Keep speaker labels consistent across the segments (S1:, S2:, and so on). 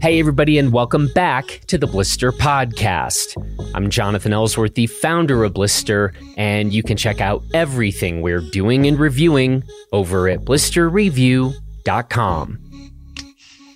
S1: Hey, everybody, and welcome back to the Blister Podcast. I'm Jonathan Ellsworth, the founder of Blister, and you can check out everything we're doing and reviewing over at blisterreview.com.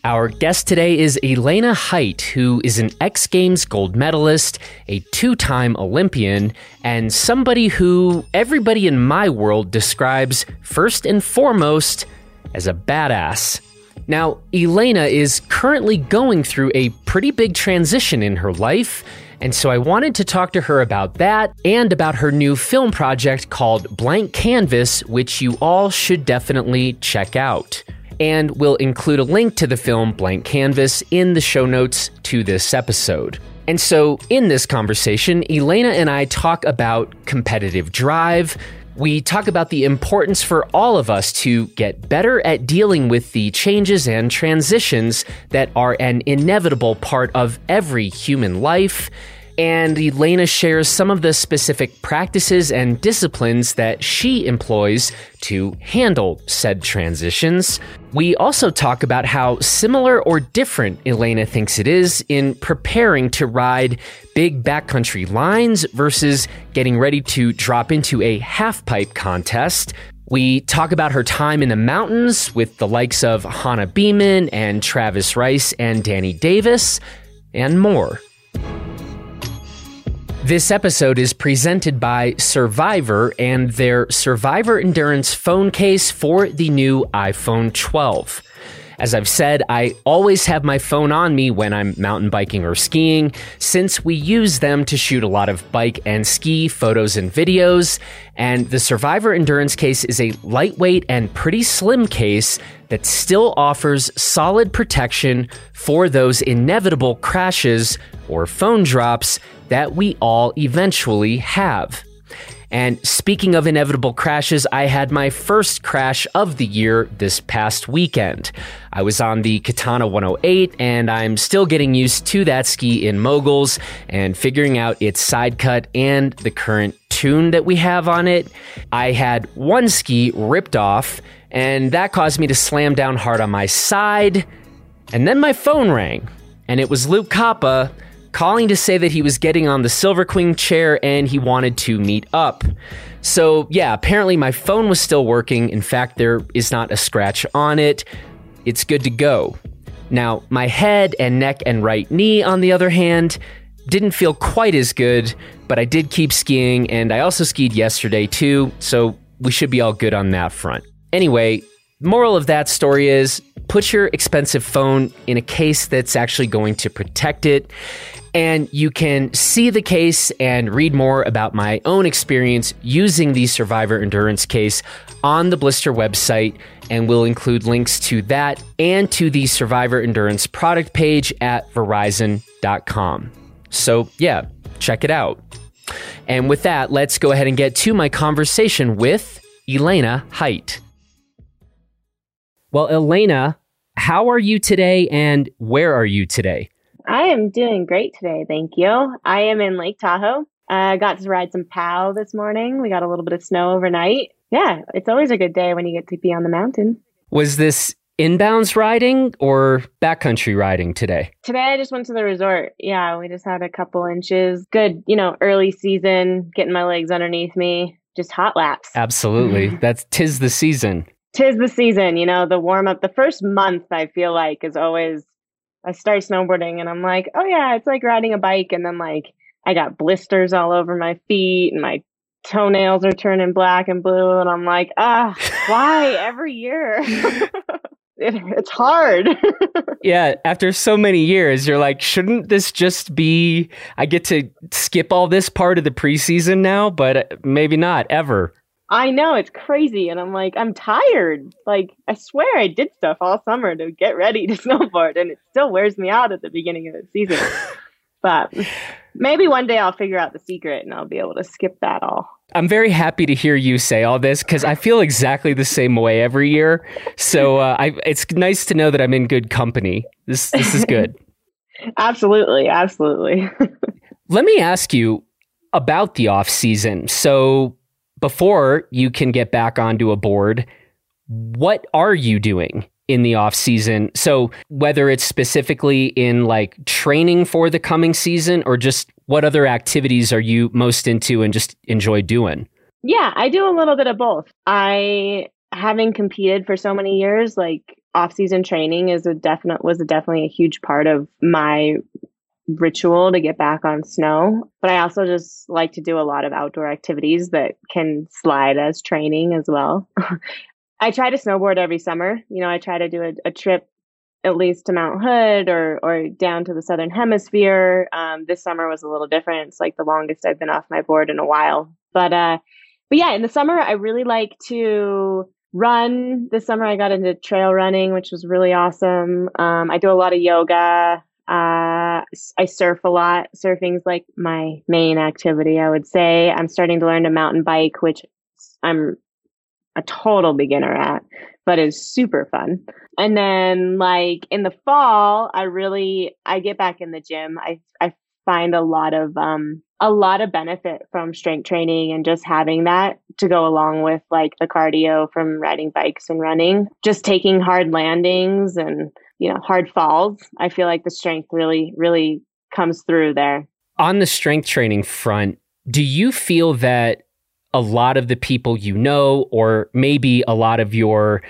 S1: Our guest today is Elena Hight, who is an X Games gold medalist, a two time Olympian, and somebody who everybody in my world describes first and foremost as a badass. Now, Elena is currently going through a pretty big transition in her life, and so I wanted to talk to her about that and about her new film project called Blank Canvas, which you all should definitely check out. And we'll include a link to the film Blank Canvas in the show notes to this episode. And so, in this conversation, Elena and I talk about competitive drive, we talk about the importance for all of us to get better at dealing with the changes and transitions that are an inevitable part of every human life. And Elena shares some of the specific practices and disciplines that she employs to handle said transitions. We also talk about how similar or different Elena thinks it is in preparing to ride big backcountry lines versus getting ready to drop into a halfpipe contest. We talk about her time in the mountains with the likes of Hana Beaman and Travis Rice and Danny Davis, and more. This episode is presented by Survivor and their Survivor Endurance phone case for the new iPhone 12. As I've said, I always have my phone on me when I'm mountain biking or skiing, since we use them to shoot a lot of bike and ski photos and videos. And the Survivor Endurance case is a lightweight and pretty slim case that still offers solid protection for those inevitable crashes or phone drops that we all eventually have. And speaking of inevitable crashes, I had my first crash of the year this past weekend. I was on the Katana 108 and I'm still getting used to that ski in moguls and figuring out its side cut and the current tune that we have on it. I had one ski ripped off and that caused me to slam down hard on my side. And then my phone rang and it was Luke Koppa calling to say that he was getting on the Silver Queen chair and he wanted to meet up. So, yeah, apparently my phone was still working. In fact, there is not a scratch on it. It's good to go. Now, my head and neck and right knee, on the other hand, didn't feel quite as good, but I did keep skiing and I also skied yesterday too, so we should be all good on that front. Anyway, moral of that story is put your expensive phone in a case that's actually going to protect it. And you can see the case and read more about my own experience using the Survivor Endurance case on the Blister website. And we'll include links to that and to the Survivor Endurance product page at verizon.com. So, yeah, check it out. And with that, let's go ahead and get to my conversation with Elena Hight. Well, Elena, how are you today and where are you today?
S2: I am doing great today. Thank you. I am in Lake Tahoe. I got to ride some POW this morning. We got a little bit of snow overnight. Yeah, it's always a good day when you get to be on the mountain.
S1: Was this inbounds riding or backcountry riding today?
S2: Today I just went to the resort. Yeah, we just had a couple inches. Good, you know, early season, getting my legs underneath me, just hot laps.
S1: Absolutely. That's tis the season.
S2: Tis the season, you know, the warm up. The first month I feel like is always I start snowboarding and I'm like, oh yeah, it's like riding a bike. And then like I got blisters all over my feet and my toenails are turning black and blue. And I'm like, ah, why every year? it, it's hard.
S1: yeah. After so many years, you're like, shouldn't this just be, I get to skip all this part of the preseason now, but maybe not ever.
S2: I know it's crazy, and I'm like, I'm tired. Like, I swear I did stuff all summer to get ready to snowboard, and it still wears me out at the beginning of the season. but maybe one day I'll figure out the secret and I'll be able to skip that all.
S1: I'm very happy to hear you say all this because I feel exactly the same way every year. So uh, I, it's nice to know that I'm in good company. This this is good.
S2: absolutely, absolutely.
S1: Let me ask you about the off season. So before you can get back onto a board, what are you doing in the off season. So whether it's specifically in like training for the coming season or just what other activities are you most into and just enjoy doing?
S2: Yeah, I do a little bit of both. I having competed for so many years, like off-season training is a definite was a definitely a huge part of my ritual to get back on snow. But I also just like to do a lot of outdoor activities that can slide as training as well. I try to snowboard every summer. You know, I try to do a, a trip at least to Mount Hood or or down to the southern hemisphere. Um, this summer was a little different. It's like the longest I've been off my board in a while. But uh, but yeah, in the summer I really like to run. This summer I got into trail running, which was really awesome. Um, I do a lot of yoga. Uh, I surf a lot. Surfing's like my main activity, I would say. I'm starting to learn to mountain bike, which I'm a total beginner at, but is super fun. And then like in the fall, I really I get back in the gym. I I find a lot of um a lot of benefit from strength training and just having that to go along with like the cardio from riding bikes and running. Just taking hard landings and you know hard falls. I feel like the strength really really comes through there.
S1: On the strength training front, do you feel that a lot of the people you know, or maybe a lot of your,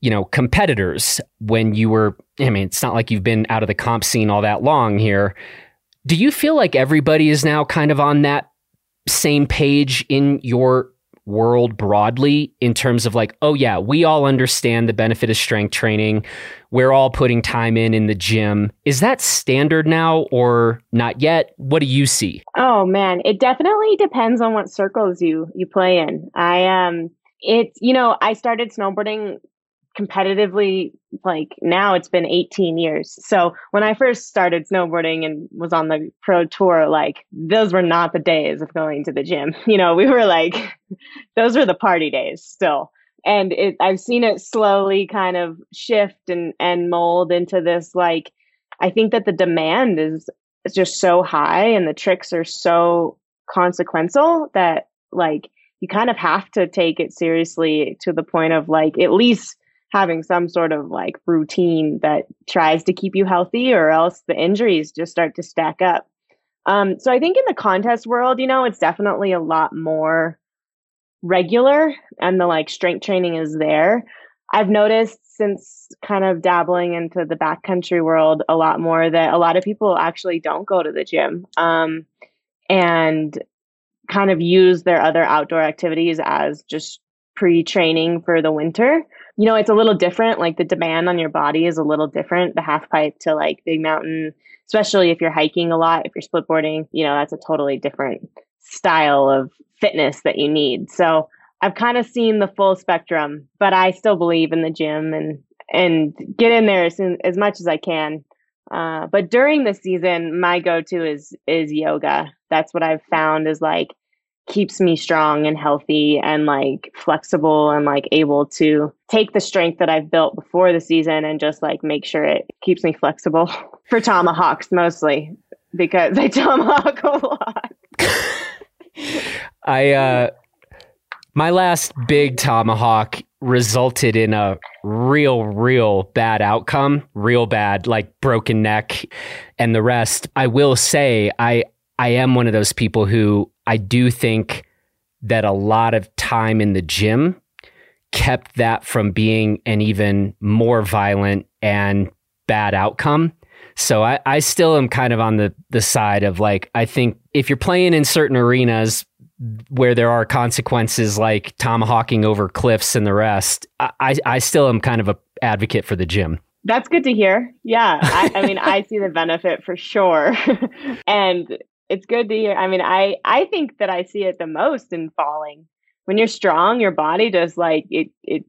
S1: you know, competitors when you were, I mean, it's not like you've been out of the comp scene all that long here. Do you feel like everybody is now kind of on that same page in your world broadly in terms of like, oh, yeah, we all understand the benefit of strength training. We're all putting time in in the gym. Is that standard now or not yet? What do you see?
S2: Oh, man, it definitely depends on what circles you you play in. I um it's you know, I started snowboarding competitively like now it's been 18 years. So when I first started snowboarding and was on the pro tour, like those were not the days of going to the gym. You know, we were like, those were the party days still. And it, I've seen it slowly kind of shift and, and mold into this, like, I think that the demand is, is just so high and the tricks are so consequential that like you kind of have to take it seriously to the point of like at least having some sort of like routine that tries to keep you healthy or else the injuries just start to stack up. Um, so I think in the contest world, you know, it's definitely a lot more regular and the like strength training is there. I've noticed since kind of dabbling into the backcountry world a lot more that a lot of people actually don't go to the gym um, and kind of use their other outdoor activities as just pre training for the winter you know, it's a little different. Like the demand on your body is a little different. The half pipe to like big mountain, especially if you're hiking a lot, if you're splitboarding, you know, that's a totally different style of fitness that you need. So I've kind of seen the full spectrum, but I still believe in the gym and and get in there as soon, as much as I can. Uh, but during the season, my go-to is is yoga. That's what I've found is like keeps me strong and healthy and like flexible and like able to take the strength that I've built before the season and just like make sure it keeps me flexible for tomahawks mostly because I tomahawk a lot.
S1: I uh my last big tomahawk resulted in a real real bad outcome, real bad like broken neck and the rest. I will say I I am one of those people who I do think that a lot of time in the gym kept that from being an even more violent and bad outcome. So I, I still am kind of on the, the side of like, I think if you're playing in certain arenas where there are consequences like tomahawking over cliffs and the rest, I, I still am kind of a advocate for the gym.
S2: That's good to hear. Yeah. I, I mean, I see the benefit for sure. and it's good to hear. I mean, I I think that I see it the most in falling. When you're strong, your body does like it it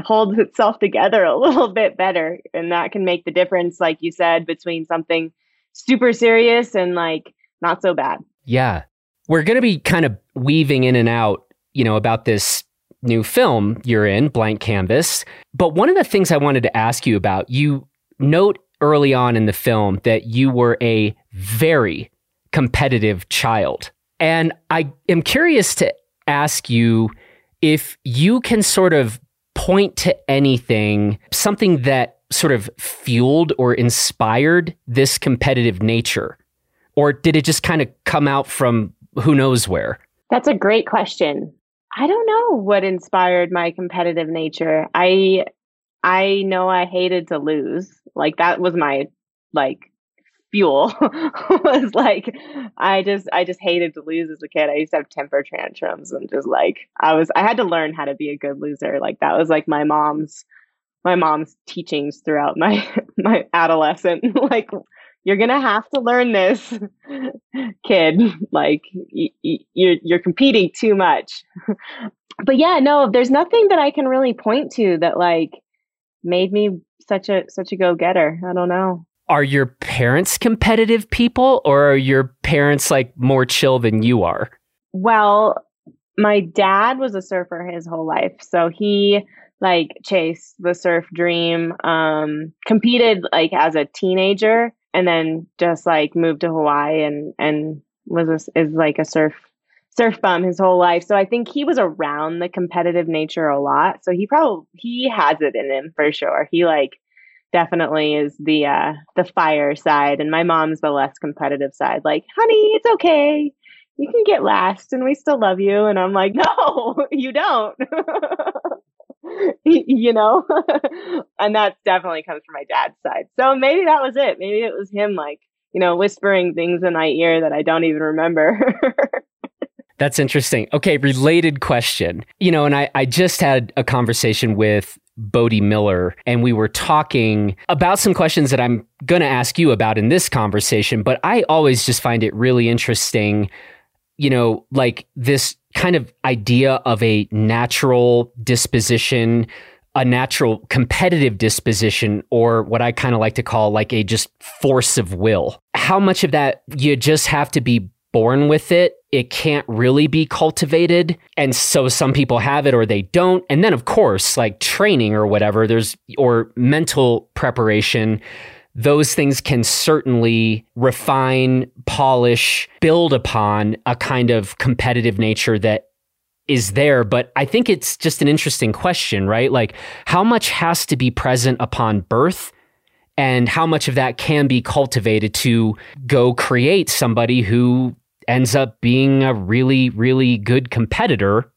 S2: holds itself together a little bit better, and that can make the difference, like you said, between something super serious and like not so bad.
S1: Yeah, we're going to be kind of weaving in and out, you know, about this new film you're in, Blank Canvas. But one of the things I wanted to ask you about, you note early on in the film that you were a very competitive child. And I am curious to ask you if you can sort of point to anything, something that sort of fueled or inspired this competitive nature? Or did it just kind of come out from who knows where?
S2: That's a great question. I don't know what inspired my competitive nature. I I know I hated to lose. Like that was my like fuel. Was like I just I just hated to lose as a kid. I used to have temper tantrums and just like I was I had to learn how to be a good loser. Like that was like my mom's my mom's teachings throughout my my adolescent. Like you're gonna have to learn this kid. Like y- y- you're you're competing too much. But yeah no there's nothing that i can really point to that like made me such a such a go-getter. I don't know
S1: are your parents competitive people or are your parents like more chill than you are
S2: well my dad was a surfer his whole life so he like chased the surf dream um competed like as a teenager and then just like moved to Hawaii and and was a, is like a surf surf bum his whole life. So I think he was around the competitive nature a lot. So he probably he has it in him for sure. He like definitely is the uh the fire side and my mom's the less competitive side. Like, "Honey, it's okay. You can get last and we still love you." And I'm like, "No, you don't." you know? and that definitely comes from my dad's side. So maybe that was it. Maybe it was him like, you know, whispering things in my ear that I don't even remember.
S1: That's interesting. Okay, related question. You know, and I, I just had a conversation with Bode Miller, and we were talking about some questions that I'm going to ask you about in this conversation, but I always just find it really interesting, you know, like this kind of idea of a natural disposition, a natural competitive disposition, or what I kind of like to call like a just force of will. How much of that you just have to be born with it. It can't really be cultivated. And so some people have it or they don't. And then, of course, like training or whatever, there's, or mental preparation those things can certainly refine, polish, build upon a kind of competitive nature that is there. But I think it's just an interesting question, right? Like, how much has to be present upon birth? And how much of that can be cultivated to go create somebody who ends up being a really, really good competitor,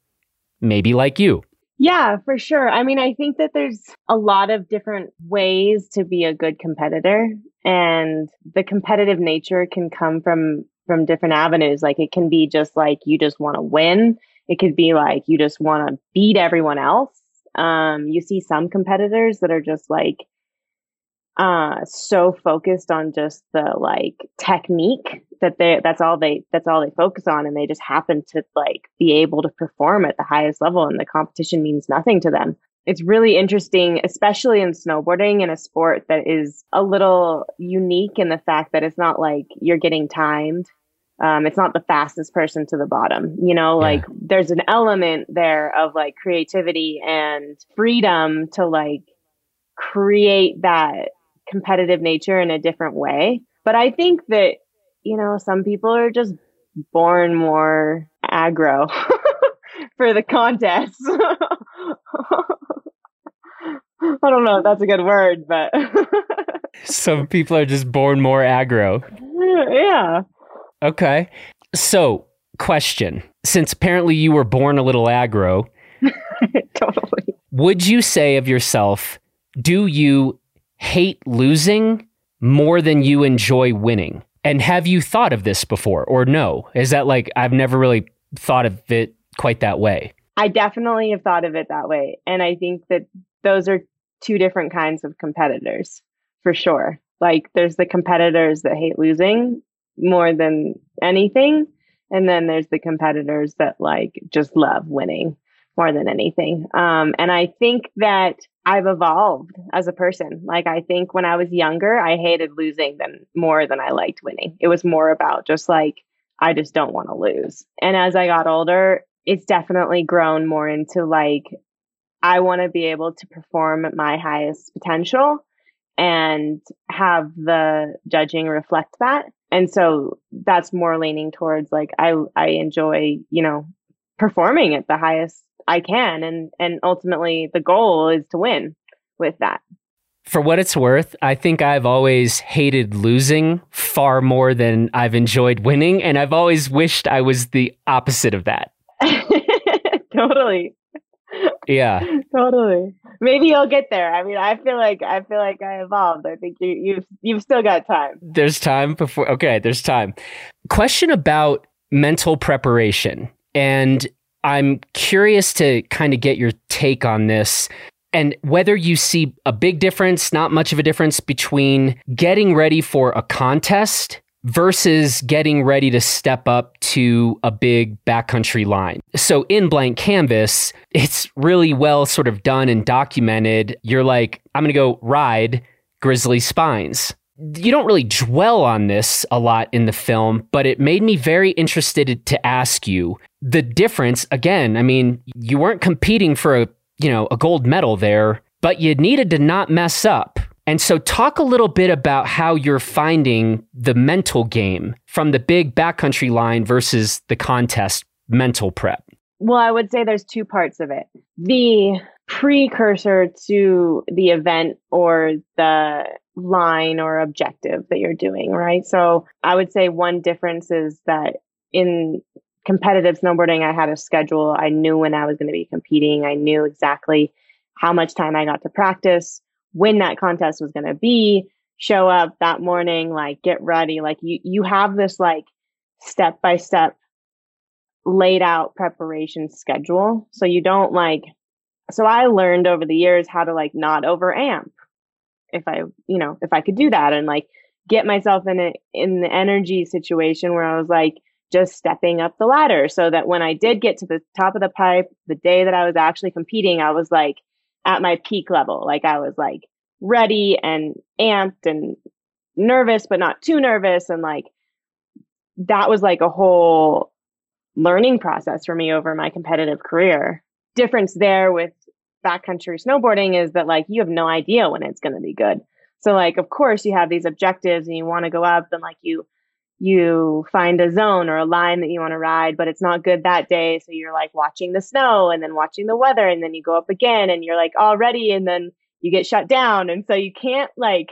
S1: maybe like you?
S2: Yeah, for sure. I mean, I think that there's a lot of different ways to be a good competitor and the competitive nature can come from from different avenues. Like it can be just like you just want to win. It could be like you just want to beat everyone else. Um, you see some competitors that are just like uh so focused on just the like technique that they that's all they that's all they focus on and they just happen to like be able to perform at the highest level and the competition means nothing to them. It's really interesting especially in snowboarding in a sport that is a little unique in the fact that it's not like you're getting timed. Um, it's not the fastest person to the bottom you know? Yeah. like there's an element there of like creativity and freedom to like create that competitive nature in a different way. But I think that, you know, some people are just born more aggro for the contest. I don't know if that's a good word, but
S1: some people are just born more aggro.
S2: Yeah.
S1: Okay. So, question since apparently you were born a little aggro,
S2: totally.
S1: Would you say of yourself, do you hate losing more than you enjoy winning? And have you thought of this before or no? Is that like, I've never really thought of it quite that way?
S2: I definitely have thought of it that way. And I think that those are two different kinds of competitors for sure. Like, there's the competitors that hate losing more than anything. And then there's the competitors that like just love winning more than anything. Um, and I think that I've evolved as a person. Like I think when I was younger, I hated losing than more than I liked winning. It was more about just like I just don't want to lose. And as I got older, it's definitely grown more into like I want to be able to perform at my highest potential and have the judging reflect that. And so that's more leaning towards like I I enjoy, you know, performing at the highest I can. And, and ultimately the goal is to win with that.
S1: For what it's worth, I think I've always hated losing far more than I've enjoyed winning. And I've always wished I was the opposite of that.
S2: totally.
S1: Yeah.
S2: totally. Maybe you'll get there. I mean, I feel like I feel like I evolved. I think you you've you've still got time.
S1: There's time before okay, there's time. Question about mental preparation. And I'm curious to kind of get your take on this and whether you see a big difference, not much of a difference between getting ready for a contest versus getting ready to step up to a big backcountry line. So in Blank Canvas, it's really well sort of done and documented. You're like, I'm going to go ride Grizzly Spines. You don't really dwell on this a lot in the film, but it made me very interested to ask you the difference. Again, I mean, you weren't competing for a, you know, a gold medal there, but you needed to not mess up. And so, talk a little bit about how you're finding the mental game from the big backcountry line versus the contest mental prep.
S2: Well, I would say there's two parts of it. The precursor to the event or the line or objective that you're doing, right? So, I would say one difference is that in competitive snowboarding, I had a schedule. I knew when I was going to be competing. I knew exactly how much time I got to practice when that contest was going to be, show up that morning, like get ready. Like you, you have this like step by step laid out preparation schedule. So you don't like, so I learned over the years how to like not over amp if I, you know, if I could do that and like get myself in it in the energy situation where I was like just stepping up the ladder so that when I did get to the top of the pipe, the day that I was actually competing, I was like, at my peak level. Like I was like ready and amped and nervous, but not too nervous. And like that was like a whole learning process for me over my competitive career. Difference there with backcountry snowboarding is that like you have no idea when it's going to be good. So like of course you have these objectives and you want to go up and like you you find a zone or a line that you want to ride, but it's not good that day. So you're like watching the snow and then watching the weather and then you go up again and you're like all ready and then you get shut down. And so you can't like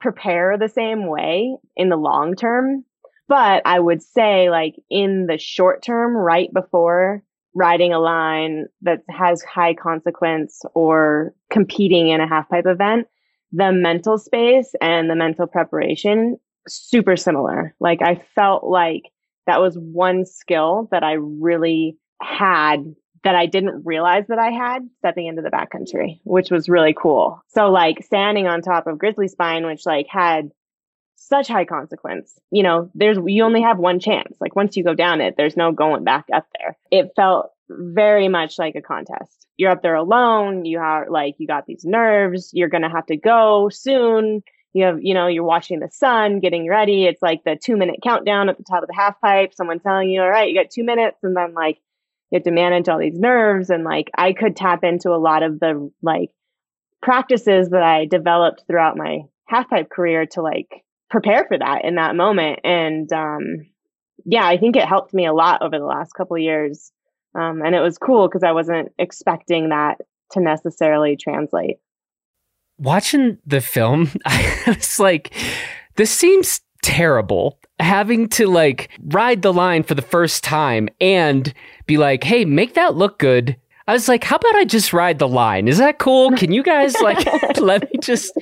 S2: prepare the same way in the long term. But I would say like in the short term, right before riding a line that has high consequence or competing in a half pipe event, the mental space and the mental preparation super similar. Like I felt like that was one skill that I really had that I didn't realize that I had stepping into the backcountry, which was really cool. So like standing on top of Grizzly Spine, which like had such high consequence. You know, there's, you only have one chance. Like once you go down it, there's no going back up there. It felt very much like a contest. You're up there alone. You have like, you got these nerves. You're going to have to go soon you have, you know, you're watching the sun, getting ready. It's like the two minute countdown at the top of the half pipe. Someone telling you, all right, you got two minutes. And then like you have to manage all these nerves. And like I could tap into a lot of the like practices that I developed throughout my half pipe career to like prepare for that in that moment. And, um, yeah, I think it helped me a lot over the last couple years. Um, and it was cool because I wasn't expecting that to necessarily translate
S1: watching the film, I was like, this seems terrible. Having to like ride the line for the first time and be like, hey, make that look good. I was like, how about I just ride the line? Is that cool? Can you guys like let me just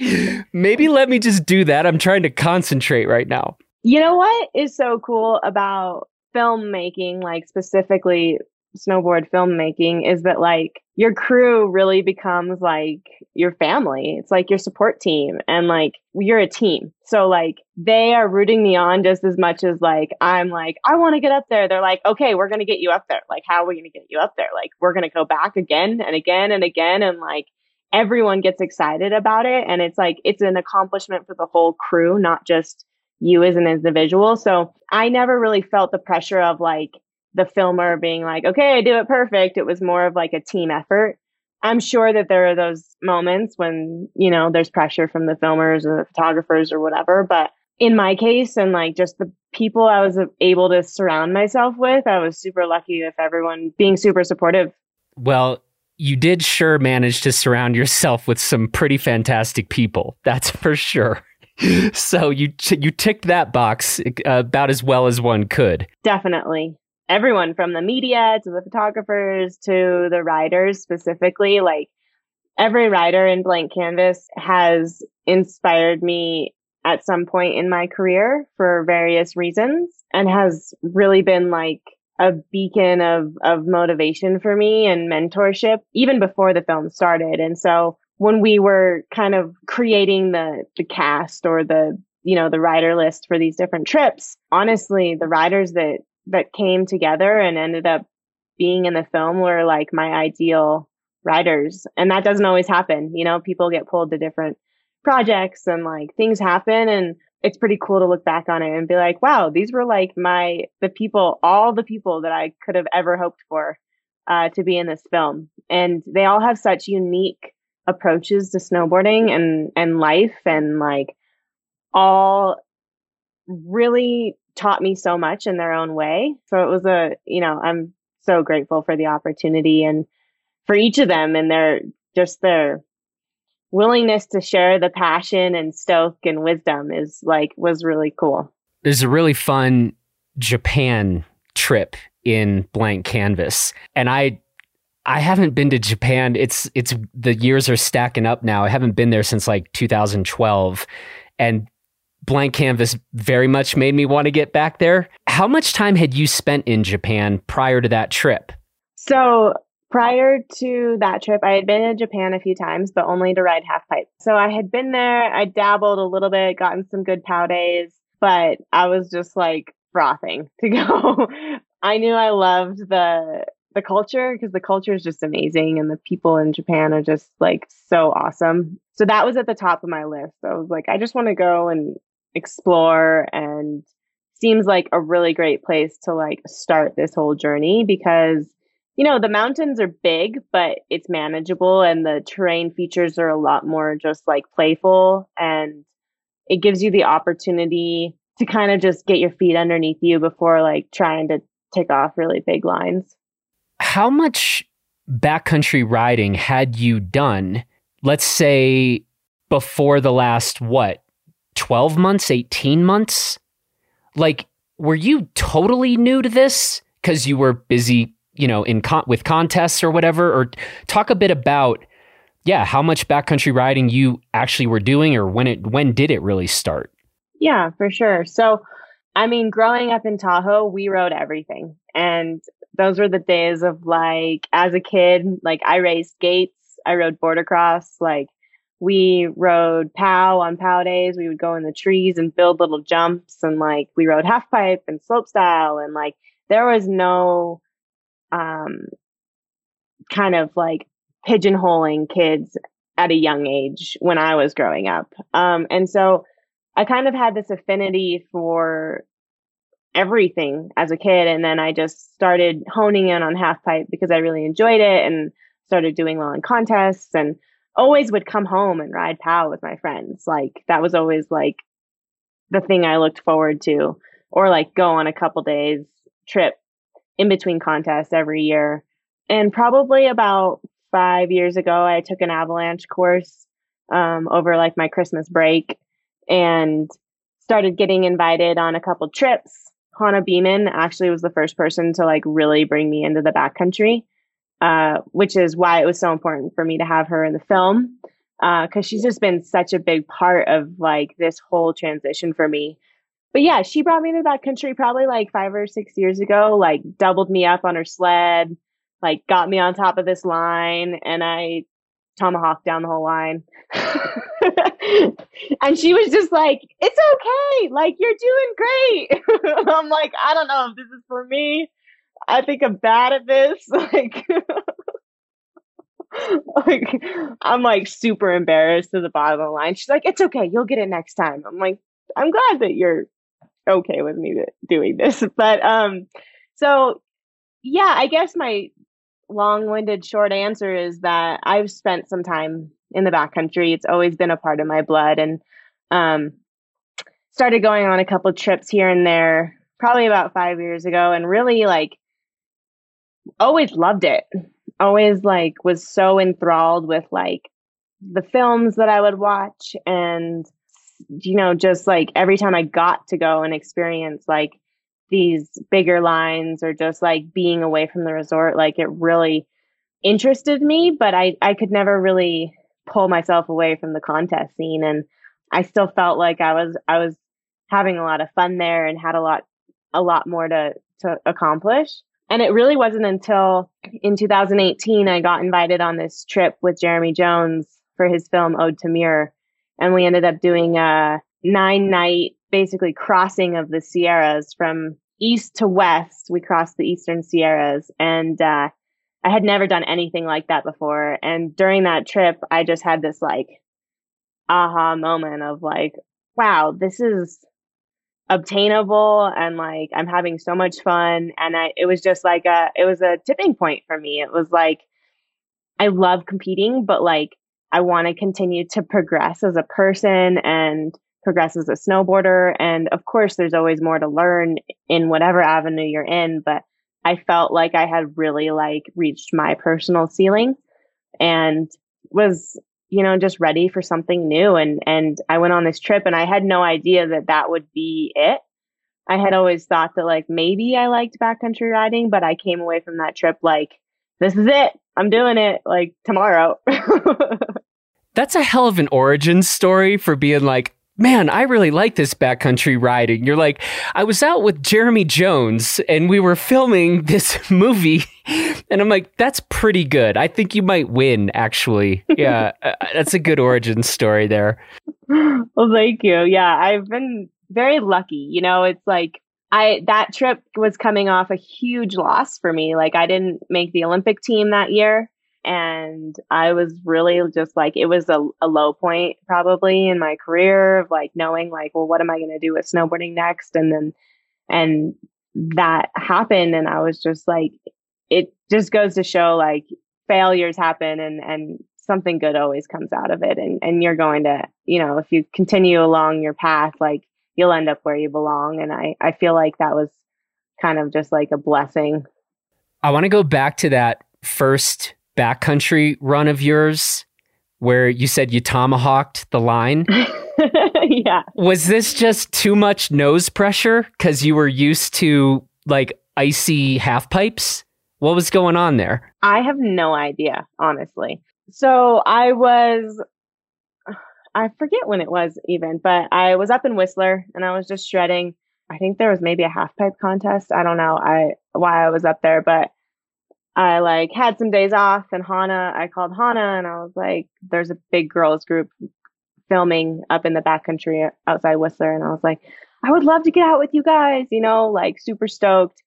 S1: maybe let me just do that? I'm trying to concentrate right now.
S2: You know what is so cool about filmmaking, like specifically snowboard filmmaking is that like your crew really becomes like your family. It's like your support team and like you're a team. So like they are rooting me on just as much as like I'm like, I want to get up there. They're like, okay, we're going to get you up there. Like, how are we going to get you up there? Like, we're going to go back again and again and again. And like everyone gets excited about it. And it's like, it's an accomplishment for the whole crew, not just you as an individual. So I never really felt the pressure of like, the filmer being like, okay, I do it perfect. It was more of like a team effort. I'm sure that there are those moments when, you know, there's pressure from the filmers or the photographers or whatever. But in my case and like just the people I was able to surround myself with, I was super lucky with everyone being super supportive.
S1: Well, you did sure manage to surround yourself with some pretty fantastic people. That's for sure. so you you ticked that box uh, about as well as one could.
S2: Definitely. Everyone from the media to the photographers to the writers specifically, like every writer in Blank Canvas has inspired me at some point in my career for various reasons and has really been like a beacon of, of motivation for me and mentorship even before the film started. And so when we were kind of creating the, the cast or the, you know, the rider list for these different trips, honestly, the riders that, that came together and ended up being in the film were like my ideal riders. And that doesn't always happen. You know, people get pulled to different projects and like things happen and it's pretty cool to look back on it and be like, wow, these were like my, the people, all the people that I could have ever hoped for, uh, to be in this film. And they all have such unique approaches to snowboarding and, and life and like all really taught me so much in their own way. So it was a, you know, I'm so grateful for the opportunity and for each of them and their, just their willingness to share the passion and stoke and wisdom is like was really cool.
S1: There's a really fun Japan trip in blank canvas. And I I haven't been to Japan. It's it's the years are stacking up now. I haven't been there since like 2012 and blank canvas very much made me want to get back there. How much time had you spent in Japan prior to that trip?
S2: So, Prior to that trip, I had been to Japan a few times, but only to ride half pipe. So I had been there, I dabbled a little bit, gotten some good POW days, but I was just like frothing to go. I knew I loved the the culture because the culture is just amazing and the people in Japan are just like so awesome. So that was at the top of my list. I was like, I just want to go and explore and seems like a really great place to like start this whole journey because you know, the mountains are big, but it's manageable and the terrain features are a lot more just like playful and it gives you the opportunity to kind of just get your feet underneath you before like trying to take off really big lines.
S1: How much backcountry riding had you done, let's say before the last what, 12 months, 18 months? Like were you totally new to this because you were busy you know, in con- with contests or whatever, or talk a bit about, yeah, how much backcountry riding you actually were doing, or when it when did it really start?
S2: Yeah, for sure. So, I mean, growing up in Tahoe, we rode everything, and those were the days of like, as a kid, like I raced gates, I rode boardercross, like we rode POW on POW days. We would go in the trees and build little jumps, and like we rode half pipe and slope style, and like there was no um, kind of like pigeonholing kids at a young age when I was growing up. Um, and so I kind of had this affinity for everything as a kid. And then I just started honing in on half pipe because I really enjoyed it and started doing well in contests and always would come home and ride POW with my friends. Like that was always like the thing I looked forward to or like go on a couple days trip in between contests every year. And probably about five years ago, I took an avalanche course um, over like my Christmas break and started getting invited on a couple trips. Hana Beaman actually was the first person to like really bring me into the backcountry, uh, which is why it was so important for me to have her in the film because uh, she's just been such a big part of like this whole transition for me but yeah, she brought me to that country probably like five or six years ago, like doubled me up on her sled, like got me on top of this line and I tomahawked down the whole line. and she was just like, it's okay. Like, you're doing great. I'm like, I don't know if this is for me. I think I'm bad at this. Like, like I'm like super embarrassed to the bottom of the line. She's like, it's okay. You'll get it next time. I'm like, I'm glad that you're okay with me doing this. But um, so yeah, I guess my long-winded short answer is that I've spent some time in the backcountry. It's always been a part of my blood, and um, started going on a couple trips here and there, probably about five years ago, and really like always loved it. always like was so enthralled with like the films that I would watch and you know just like every time I got to go and experience like these bigger lines or just like being away from the resort like it really interested me but I I could never really pull myself away from the contest scene and I still felt like I was I was having a lot of fun there and had a lot a lot more to to accomplish. And it really wasn't until in 2018 I got invited on this trip with Jeremy Jones for his film Ode to Muir. And we ended up doing a nine night, basically crossing of the Sierras from east to west. We crossed the Eastern Sierras and, uh, I had never done anything like that before. And during that trip, I just had this like aha moment of like, wow, this is obtainable and like I'm having so much fun and I it was just like a it was a tipping point for me. It was like I love competing but like I want to continue to progress as a person and progress as a snowboarder and of course there's always more to learn in whatever avenue you're in but I felt like I had really like reached my personal ceiling and was you know, just ready for something new. And, and I went on this trip and I had no idea that that would be it. I had always thought that like maybe I liked backcountry riding, but I came away from that trip like, this is it. I'm doing it like tomorrow.
S1: That's a hell of an origin story for being like, man, I really like this backcountry riding. You're like, I was out with Jeremy Jones and we were filming this movie. And I'm like, that's pretty good. I think you might win, actually. Yeah, uh, that's a good origin story there.
S2: Well, thank you. Yeah, I've been very lucky. You know, it's like, I that trip was coming off a huge loss for me. Like I didn't make the Olympic team that year and I was really just like it was a, a low point probably in my career of like knowing like well what am I going to do with snowboarding next? And then and that happened and I was just like it just goes to show like failures happen and and something good always comes out of it and and you're going to you know if you continue along your path like you'll end up where you belong. And I I feel like that was kind of just like a blessing.
S1: I want to go back to that first backcountry run of yours where you said you tomahawked the line?
S2: yeah.
S1: Was this just too much nose pressure because you were used to like icy half pipes? What was going on there?
S2: I have no idea, honestly. So I was, I forget when it was even, but I was up in Whistler and I was just shredding. I think there was maybe a half pipe contest. I don't know I why I was up there, but I like had some days off and Hana, I called Hana and I was like, there's a big girls group filming up in the backcountry outside Whistler. And I was like, I would love to get out with you guys, you know, like super stoked.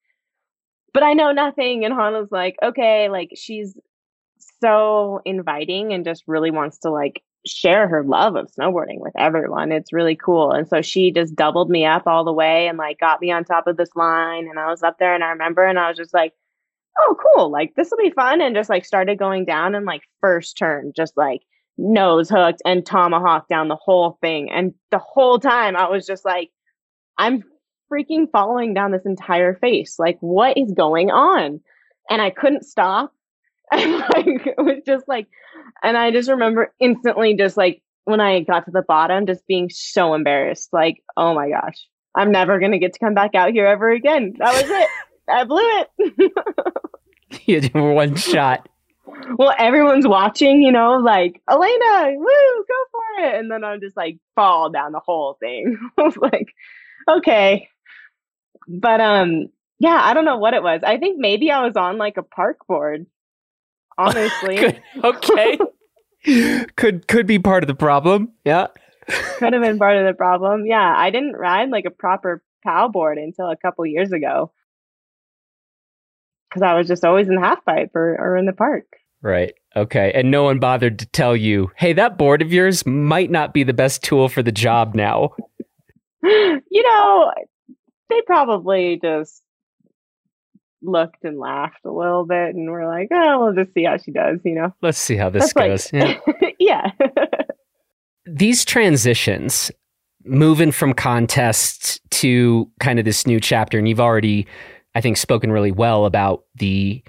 S2: But I know nothing. And Hana's like, okay, like she's so inviting and just really wants to like share her love of snowboarding with everyone. It's really cool. And so she just doubled me up all the way and like got me on top of this line. And I was up there and I remember and I was just like, oh, cool, like this will be fun. And just like started going down and like first turn, just like nose hooked and tomahawk down the whole thing. And the whole time I was just like, I'm freaking following down this entire face. Like, what is going on? And I couldn't stop. And like, it was just like, and I just remember instantly just like when I got to the bottom, just being so embarrassed. Like, oh my gosh, I'm never going to get to come back out here ever again. That was it. I blew it.
S1: you did one shot.
S2: Well, everyone's watching, you know, like Elena, woo, go for it, and then I'm just like fall down the whole thing. I was like, okay, but um, yeah, I don't know what it was. I think maybe I was on like a park board. Honestly,
S1: okay, could could be part of the problem. Yeah,
S2: could have been part of the problem. Yeah, I didn't ride like a proper POW board until a couple years ago because I was just always in the half pipe or, or in the park.
S1: Right. Okay. And no one bothered to tell you, hey, that board of yours might not be the best tool for the job now.
S2: you know, they probably just looked and laughed a little bit and were like, oh, we'll just see how she does, you know?
S1: Let's see how this That's goes.
S2: Like, yeah. yeah.
S1: These transitions, moving from contests to kind of this new chapter, and you've already I think, spoken really well about the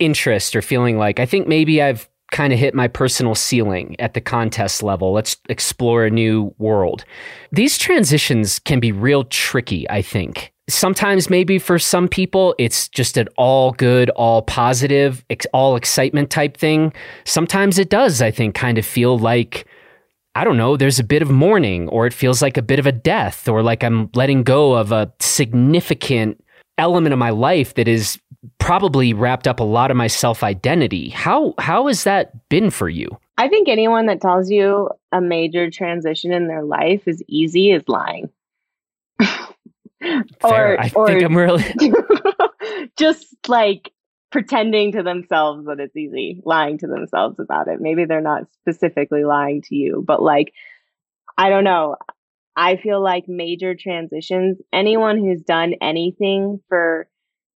S1: interest or feeling like I think maybe I've kind of hit my personal ceiling at the contest level. Let's explore a new world. These transitions can be real tricky, I think. Sometimes, maybe for some people, it's just an all good, all positive, all excitement type thing. Sometimes it does, I think, kind of feel like, I don't know, there's a bit of mourning, or it feels like a bit of a death, or like I'm letting go of a significant element of my life that is probably wrapped up a lot of my self identity. How how has that been for you?
S2: I think anyone that tells you a major transition in their life is easy is lying.
S1: or, I or think I'm really
S2: just like pretending to themselves that it's easy, lying to themselves about it. Maybe they're not specifically lying to you, but like I don't know. I feel like major transitions, anyone who's done anything for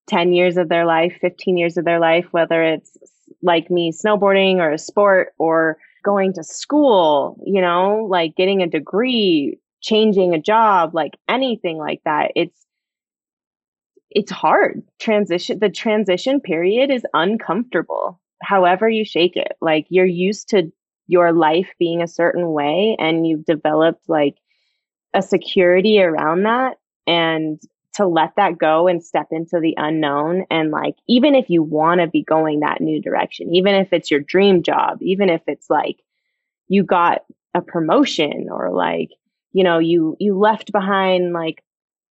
S2: 10 years of their life, 15 years of their life, whether it's like me snowboarding or a sport or going to school, you know, like getting a degree, changing a job, like anything like that. It's it's hard. Transition the transition period is uncomfortable. However you shake it. Like you're used to your life being a certain way and you've developed like a security around that and to let that go and step into the unknown. And like, even if you want to be going that new direction, even if it's your dream job, even if it's like you got a promotion or like, you know, you, you left behind like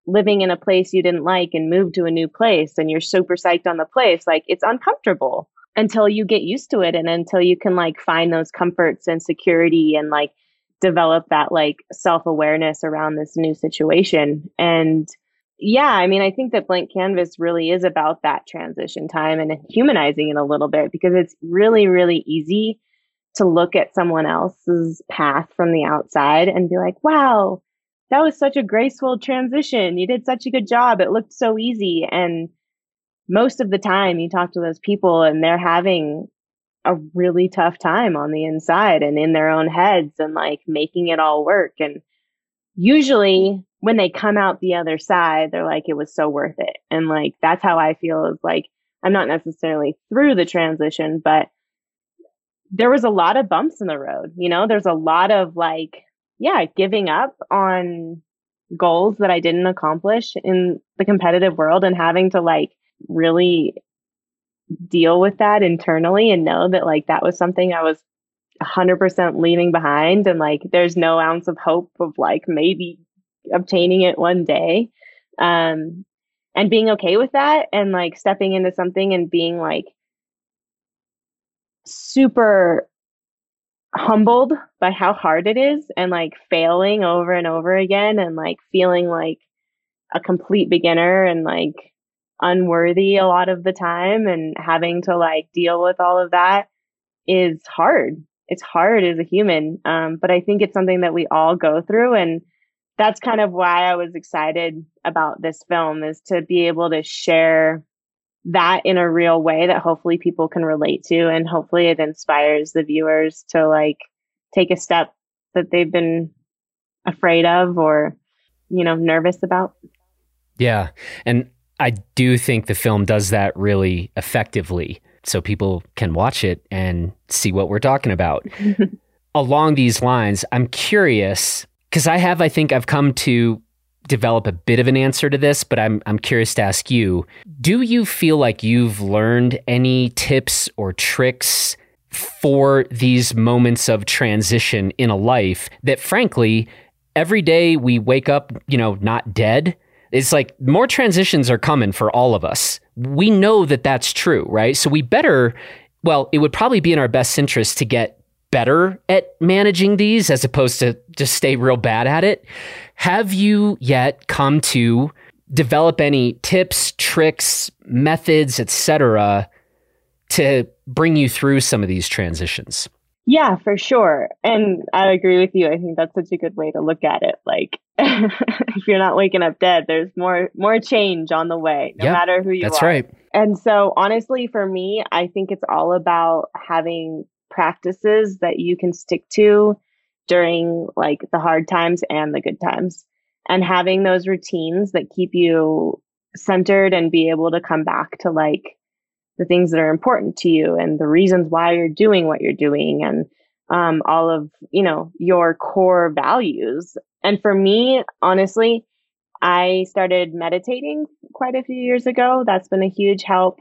S2: living in a place you didn't like and moved to a new place and you're super psyched on the place, like it's uncomfortable until you get used to it and until you can like find those comforts and security and like develop that like self awareness around this new situation. And yeah, I mean, I think that Blank Canvas really is about that transition time and humanizing it a little bit because it's really, really easy to look at someone else's path from the outside and be like, wow, that was such a graceful transition. You did such a good job. It looked so easy. And most of the time you talk to those people and they're having a really tough time on the inside and in their own heads and like making it all work. And usually when they come out the other side, they're like, it was so worth it. And like, that's how I feel is like, I'm not necessarily through the transition, but there was a lot of bumps in the road. You know, there's a lot of like, yeah, giving up on goals that I didn't accomplish in the competitive world and having to like really deal with that internally and know that like that was something I was 100% leaving behind and like there's no ounce of hope of like maybe obtaining it one day. Um and being okay with that and like stepping into something and being like super humbled by how hard it is and like failing over and over again and like feeling like a complete beginner and like unworthy a lot of the time and having to like deal with all of that is hard. It's hard as a human. Um, but I think it's something that we all go through. And that's kind of why I was excited about this film is to be able to share that in a real way that hopefully people can relate to. And hopefully it inspires the viewers to like take a step that they've been afraid of or, you know, nervous about.
S1: Yeah. And I do think the film does that really effectively so people can watch it and see what we're talking about. Along these lines, I'm curious because I have, I think I've come to develop a bit of an answer to this, but I'm I'm curious to ask you, do you feel like you've learned any tips or tricks for these moments of transition in a life that frankly every day we wake up, you know, not dead, it's like more transitions are coming for all of us. We know that that's true, right? So we better, well, it would probably be in our best interest to get better at managing these as opposed to just stay real bad at it. Have you yet come to develop any tips, tricks, methods, etc., to bring you through some of these transitions?
S2: Yeah, for sure. And I agree with you. I think that's such a good way to look at it. Like if you're not waking up dead, there's more more change on the way, no yep, matter who you
S1: that's
S2: are.
S1: That's right.
S2: And so honestly for me, I think it's all about having practices that you can stick to during like the hard times and the good times. And having those routines that keep you centered and be able to come back to like the things that are important to you and the reasons why you're doing what you're doing and um, all of you know your core values. And for me honestly i started meditating quite a few years ago. That's been a huge help.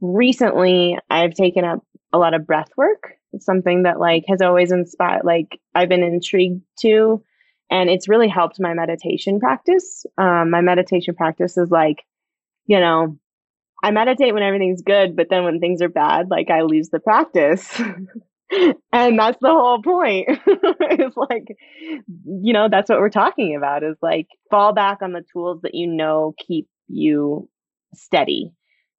S2: Recently i've taken up a lot of breath work. It's something that like has always inspired like i've been intrigued to. And it's really helped my meditation practice. Um, my meditation practice is like you know I meditate when everything's good, but then when things are bad, like I lose the practice. and that's the whole point. it's like, you know, that's what we're talking about is like fall back on the tools that you know keep you steady.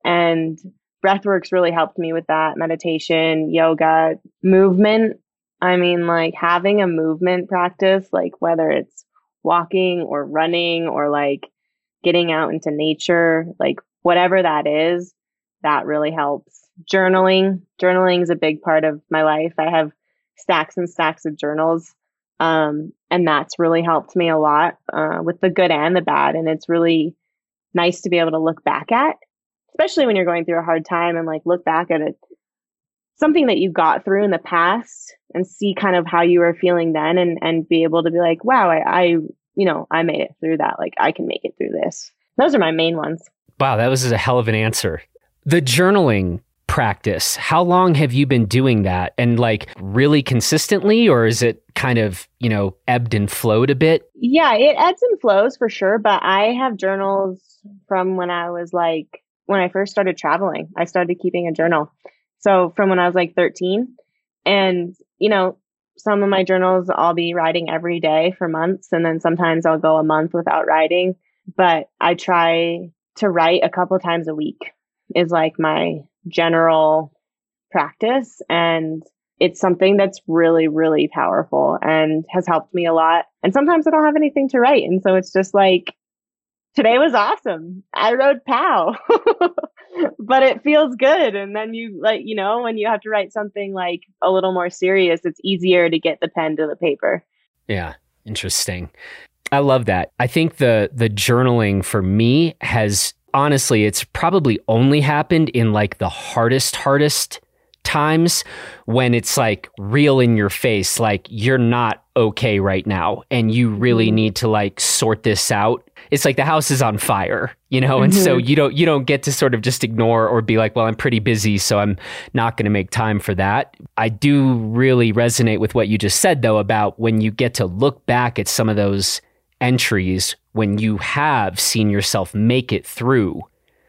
S2: And breathworks really helped me with that. Meditation, yoga, movement. I mean, like having a movement practice, like whether it's walking or running or like getting out into nature, like whatever that is, that really helps. Journaling, journaling is a big part of my life. I have stacks and stacks of journals. Um, and that's really helped me a lot uh, with the good and the bad. And it's really nice to be able to look back at, especially when you're going through a hard time and like look back at it, something that you got through in the past and see kind of how you were feeling then and, and be able to be like, wow, I, I, you know, I made it through that. Like I can make it through this. Those are my main ones.
S1: Wow, that was a hell of an answer. The journaling practice, how long have you been doing that? And like really consistently, or is it kind of, you know, ebbed and flowed a bit?
S2: Yeah, it ebbs and flows for sure. But I have journals from when I was like, when I first started traveling, I started keeping a journal. So from when I was like 13. And, you know, some of my journals I'll be writing every day for months. And then sometimes I'll go a month without writing. But I try to write a couple times a week is like my general practice. And it's something that's really, really powerful and has helped me a lot. And sometimes I don't have anything to write. And so it's just like, today was awesome. I wrote pow, but it feels good. And then you like, you know, when you have to write something like a little more serious, it's easier to get the pen to the paper.
S1: Yeah. Interesting. I love that. I think the the journaling for me has honestly it's probably only happened in like the hardest hardest times when it's like real in your face like you're not okay right now and you really mm-hmm. need to like sort this out it's like the house is on fire you know and mm-hmm. so you don't you don't get to sort of just ignore or be like well I'm pretty busy so I'm not going to make time for that I do really resonate with what you just said though about when you get to look back at some of those entries when you have seen yourself make it through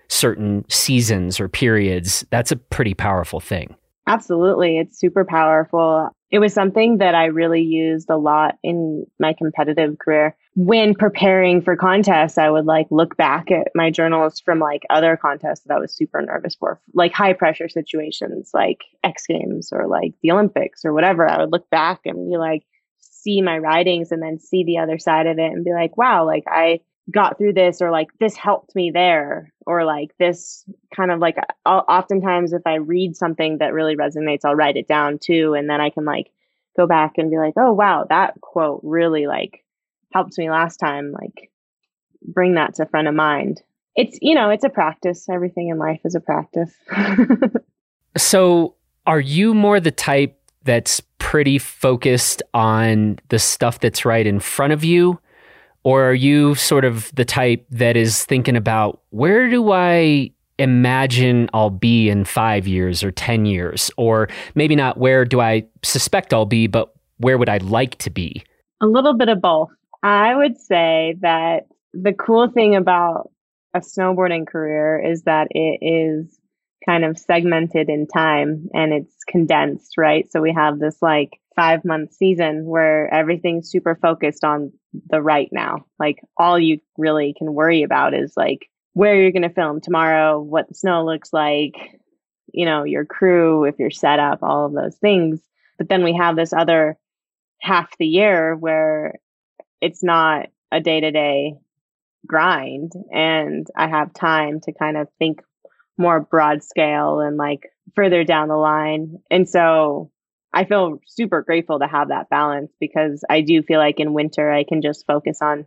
S1: certain seasons or periods, that's a pretty powerful thing.
S2: Absolutely. It's super powerful. It was something that I really used a lot in my competitive career. When preparing for contests, I would like look back at my journals from like other contests that I was super nervous for, like high pressure situations, like X Games or like the Olympics or whatever. I would look back and be like, see my writings and then see the other side of it and be like, wow, like I got through this or like this helped me there or like this kind of like I'll, oftentimes if I read something that really resonates, I'll write it down too. And then I can like go back and be like, oh, wow, that quote really like helped me last time. Like bring that to front of mind. It's, you know, it's a practice. Everything in life is a practice.
S1: so are you more the type that's pretty focused on the stuff that's right in front of you? Or are you sort of the type that is thinking about where do I imagine I'll be in five years or 10 years? Or maybe not where do I suspect I'll be, but where would I like to be?
S2: A little bit of both. I would say that the cool thing about a snowboarding career is that it is kind of segmented in time and it's condensed, right? So we have this like five month season where everything's super focused on the right now. Like all you really can worry about is like where you're going to film tomorrow, what the snow looks like, you know, your crew, if you're set up, all of those things. But then we have this other half the year where it's not a day to day grind and I have time to kind of think more broad scale and like further down the line. And so I feel super grateful to have that balance because I do feel like in winter I can just focus on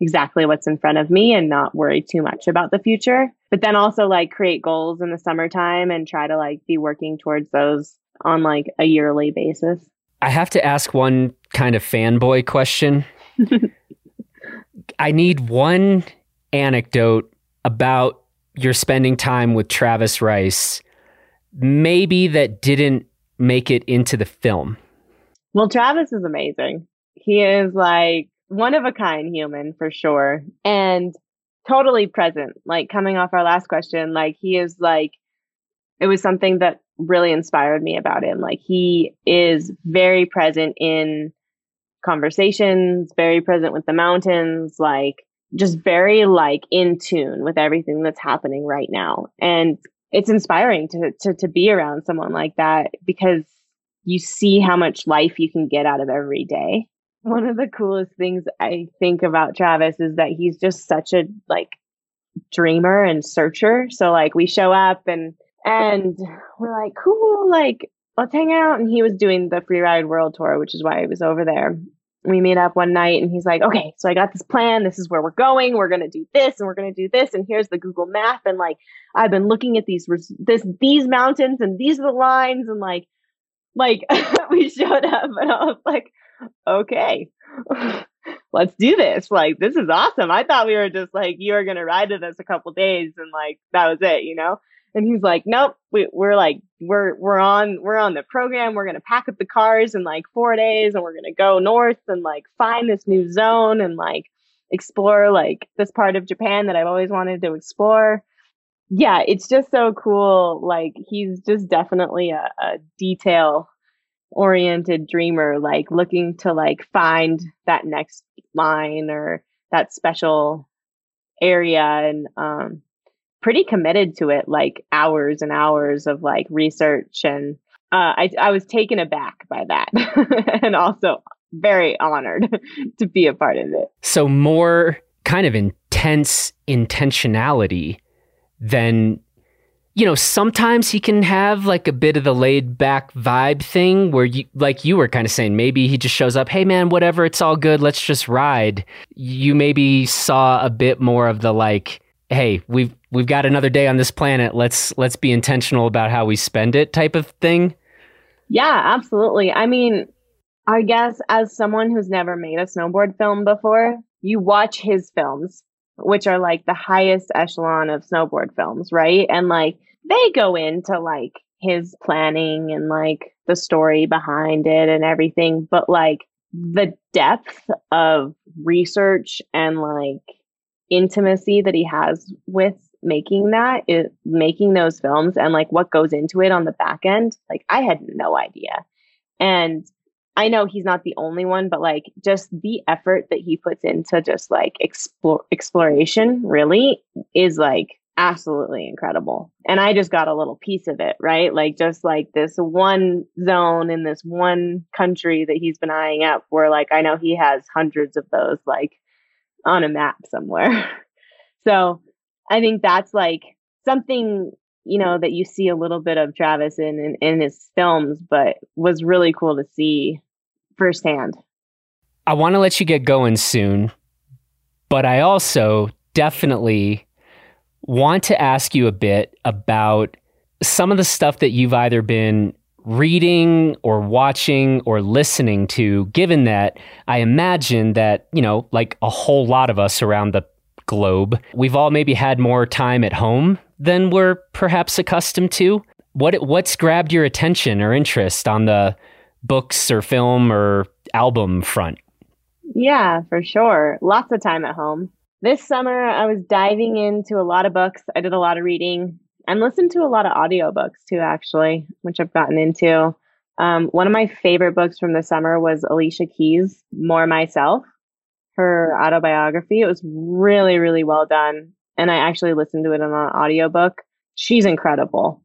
S2: exactly what's in front of me and not worry too much about the future. but then also like create goals in the summertime and try to like be working towards those on like a yearly basis.
S1: I have to ask one kind of fanboy question. I need one anecdote about your spending time with Travis Rice, maybe that didn't make it into the film.
S2: Well, Travis is amazing. He is like one of a kind human for sure. And totally present. Like coming off our last question, like he is like, it was something that really inspired me about him. Like he is very present in conversations, very present with the mountains, like just very like in tune with everything that's happening right now. And it's inspiring to, to, to be around someone like that because you see how much life you can get out of every day one of the coolest things I think about Travis is that he's just such a like dreamer and searcher. So like we show up and and we're like, cool, like let's hang out. And he was doing the free ride world tour, which is why he was over there. We meet up one night and he's like, okay, so I got this plan. This is where we're going. We're going to do this and we're going to do this. And here's the Google map. And like, I've been looking at these, this, these mountains and these are the lines. And like, like we showed up and I was like, okay, let's do this. Like, this is awesome. I thought we were just like, you were going to ride with us a couple days and like, that was it, you know? And he's like, nope, we, we're like, we're, we're on, we're on the program. We're going to pack up the cars in like four days and we're going to go north and like find this new zone and like explore like this part of Japan that I've always wanted to explore. Yeah, it's just so cool. Like he's just definitely a, a detail oriented dreamer like looking to like find that next line or that special area and um pretty committed to it like hours and hours of like research and uh, I, I was taken aback by that and also very honored to be a part of it.
S1: So, more kind of intense intentionality than you know, sometimes he can have like a bit of the laid back vibe thing where you, like you were kind of saying, maybe he just shows up, hey man, whatever, it's all good, let's just ride. You maybe saw a bit more of the like, hey, we've we've got another day on this planet, let's let's be intentional about how we spend it type of thing.
S2: Yeah, absolutely. I mean, I guess as someone who's never made a snowboard film before, you watch his films which are like the highest echelon of snowboard films, right? And like they go into like his planning and like the story behind it and everything, but like the depth of research and like intimacy that he has with making that is making those films and like what goes into it on the back end like i had no idea and I know he's not the only one, but like just the effort that he puts into just like explore exploration really is like absolutely incredible. And I just got a little piece of it, right? Like just like this one zone in this one country that he's been eyeing up where like I know he has hundreds of those like on a map somewhere. so I think that's like something you know that you see a little bit of Travis in, in in his films, but was really cool to see firsthand.
S1: I want to let you get going soon, but I also definitely want to ask you a bit about some of the stuff that you've either been reading or watching or listening to, given that I imagine that, you know, like a whole lot of us around the globe, we've all maybe had more time at home than we're perhaps accustomed to. What what's grabbed your attention or interest on the books or film or album front?
S2: Yeah, for sure. Lots of time at home. This summer, I was diving into a lot of books. I did a lot of reading and listened to a lot of audiobooks too, actually, which I've gotten into. Um, one of my favorite books from the summer was Alicia Keys' More Myself, her autobiography. It was really, really well done. And I actually listened to it on an audiobook. She's incredible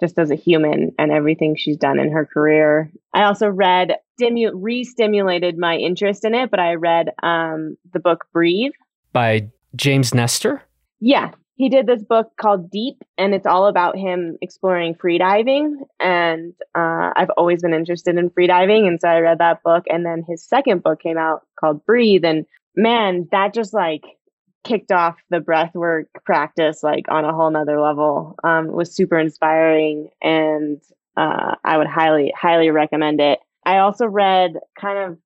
S2: just as a human and everything she's done in her career. I also read, stimu- re-stimulated my interest in it, but I read um, the book Breathe
S1: by James Nestor.
S2: Yeah, he did this book called Deep, and it's all about him exploring freediving. And uh, I've always been interested in freediving, and so I read that book. And then his second book came out called Breathe, and man, that just like kicked off the breathwork practice like on a whole nother level. Um, was super inspiring and uh, I would highly, highly recommend it. I also read kind of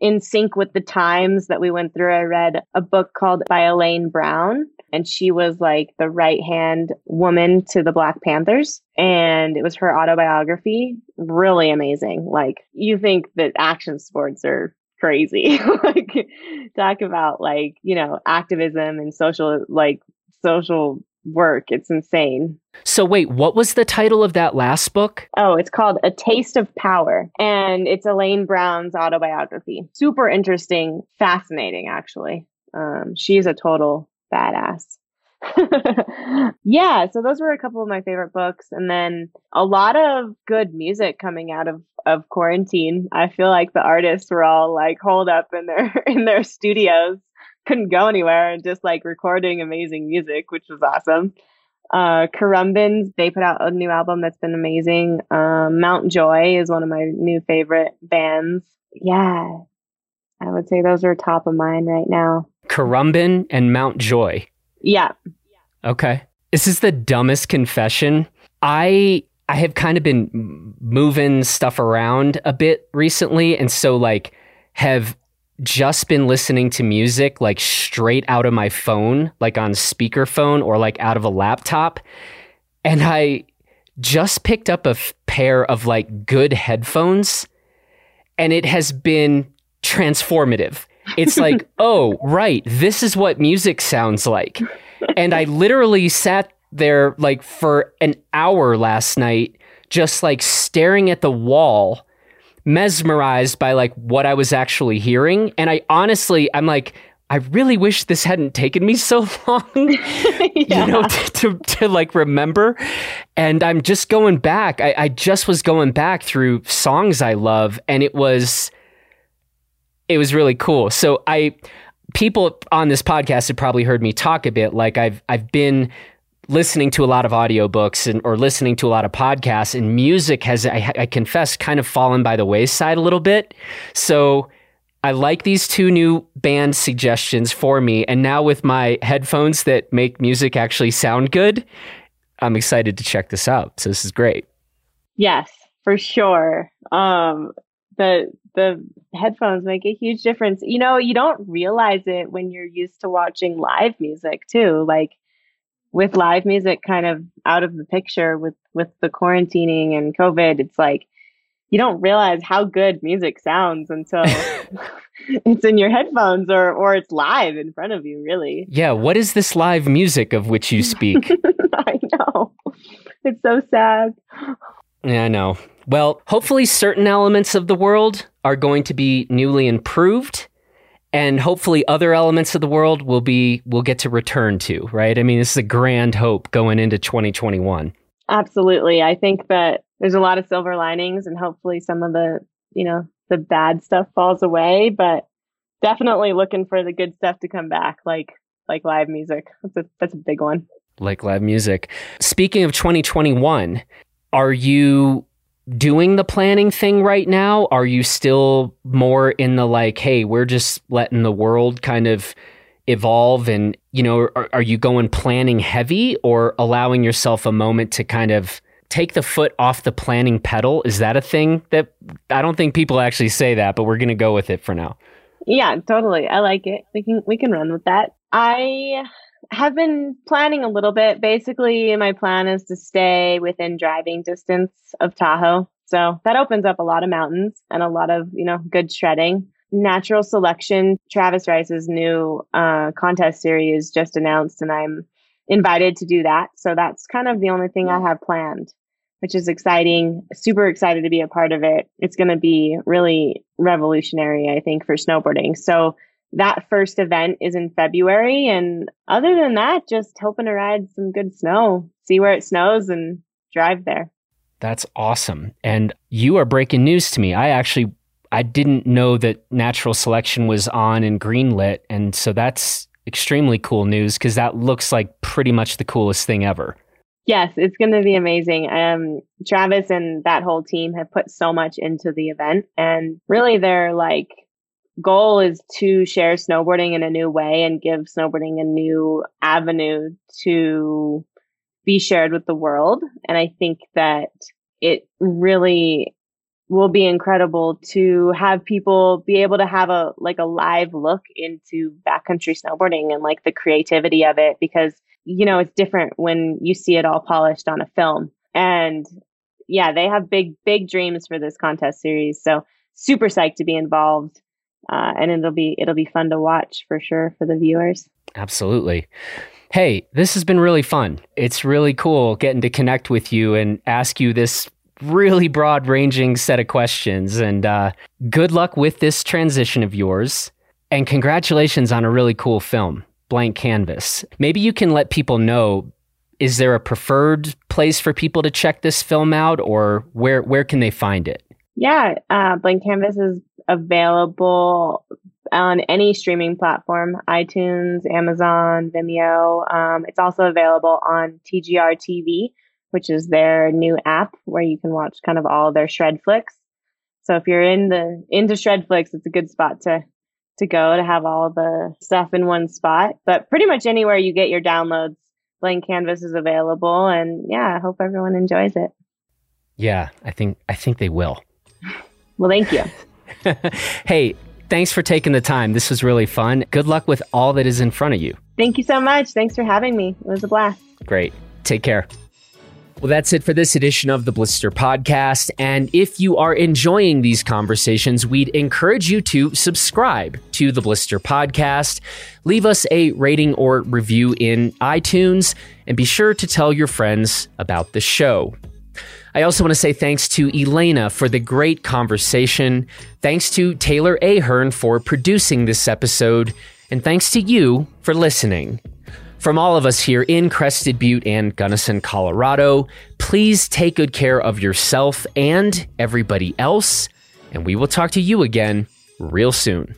S2: in sync with the times that we went through. I read a book called by Elaine Brown and she was like the right hand woman to the Black Panthers. And it was her autobiography. Really amazing. Like you think that action sports are crazy. like talk about like, you know, activism and social like social work. It's insane.
S1: So wait, what was the title of that last book?
S2: Oh, it's called A Taste of Power and it's Elaine Brown's autobiography. Super interesting, fascinating actually. Um, she's a total badass. yeah, so those were a couple of my favorite books and then a lot of good music coming out of of quarantine. I feel like the artists were all like holed up in their in their studios, couldn't go anywhere and just like recording amazing music, which was awesome. Uh Khruangbins, they put out a new album that's been amazing. Um Mount Joy is one of my new favorite bands. Yeah. I would say those are top of mind right now.
S1: Khruangbin and Mount Joy.
S2: Yeah.
S1: Okay. This is the dumbest confession. I I have kind of been moving stuff around a bit recently and so like have just been listening to music like straight out of my phone, like on speakerphone or like out of a laptop. And I just picked up a f- pair of like good headphones and it has been transformative. It's like, oh, right, this is what music sounds like. And I literally sat there like for an hour last night, just like staring at the wall, mesmerized by like what I was actually hearing. And I honestly, I'm like, I really wish this hadn't taken me so long, yeah. you know, to, to, to, like remember. And I'm just going back. I, I just was going back through songs I love, and it was it was really cool. So I people on this podcast have probably heard me talk a bit like I've I've been listening to a lot of audiobooks and or listening to a lot of podcasts and music has I, I confess kind of fallen by the wayside a little bit. So I like these two new band suggestions for me and now with my headphones that make music actually sound good, I'm excited to check this out. So this is great.
S2: Yes, for sure. Um the the headphones make a huge difference. You know, you don't realize it when you're used to watching live music too. Like with live music kind of out of the picture with with the quarantining and COVID, it's like you don't realize how good music sounds until it's in your headphones or or it's live in front of you, really.
S1: Yeah, what is this live music of which you speak?
S2: I know. It's so sad.
S1: Yeah, I know. Well, hopefully, certain elements of the world are going to be newly improved, and hopefully, other elements of the world will be will get to return to. Right? I mean, this is a grand hope going into 2021.
S2: Absolutely, I think that there's a lot of silver linings, and hopefully, some of the you know the bad stuff falls away. But definitely looking for the good stuff to come back, like like live music. That's a that's a big one.
S1: Like live music. Speaking of 2021, are you doing the planning thing right now? Are you still more in the like, hey, we're just letting the world kind of evolve and, you know, are, are you going planning heavy or allowing yourself a moment to kind of take the foot off the planning pedal? Is that a thing that I don't think people actually say that, but we're going to go with it for now.
S2: Yeah, totally. I like it. We can we can run with that. I have been planning a little bit. Basically, my plan is to stay within driving distance of Tahoe. So that opens up a lot of mountains and a lot of, you know, good shredding. Natural selection, Travis Rice's new uh, contest series just announced, and I'm invited to do that. So that's kind of the only thing I have planned, which is exciting. Super excited to be a part of it. It's going to be really revolutionary, I think, for snowboarding. So that first event is in February. And other than that, just hoping to ride some good snow, see where it snows and drive there.
S1: That's awesome. And you are breaking news to me. I actually I didn't know that natural selection was on in greenlit and so that's extremely cool news cuz that looks like pretty much the coolest thing ever.
S2: Yes, it's going to be amazing. Um Travis and that whole team have put so much into the event and really they're like goal is to share snowboarding in a new way and give snowboarding a new avenue to be shared with the world. And I think that it really will be incredible to have people be able to have a like a live look into backcountry snowboarding and like the creativity of it because you know it's different when you see it all polished on a film. And yeah they have big big dreams for this contest series. So super psyched to be involved uh, and it'll be it'll be fun to watch for sure for the viewers.
S1: Absolutely. Hey, this has been really fun. It's really cool getting to connect with you and ask you this really broad ranging set of questions. And uh, good luck with this transition of yours. And congratulations on a really cool film, Blank Canvas. Maybe you can let people know is there a preferred place for people to check this film out or where, where can they find it?
S2: Yeah, uh, Blank Canvas is available on any streaming platform iTunes, Amazon, Vimeo. Um, it's also available on TGR TV, which is their new app where you can watch kind of all their shred flicks. So if you're in the into shred flicks, it's a good spot to to go to have all the stuff in one spot. But pretty much anywhere you get your downloads, Blank Canvas is available. And yeah, I hope everyone enjoys it.
S1: Yeah, I think I think they will.
S2: Well, thank you.
S1: hey, thanks for taking the time. This was really fun. Good luck with all that is in front of you.
S2: Thank you so much. Thanks for having me. It was a blast.
S1: Great. Take care. Well, that's it for this edition of the Blister Podcast. And if you are enjoying these conversations, we'd encourage you to subscribe to the Blister Podcast, leave us a rating or review in iTunes, and be sure to tell your friends about the show. I also want to say thanks to Elena for the great conversation. Thanks to Taylor Ahern for producing this episode. And thanks to you for listening. From all of us here in Crested Butte and Gunnison, Colorado, please take good care of yourself and everybody else. And we will talk to you again real soon.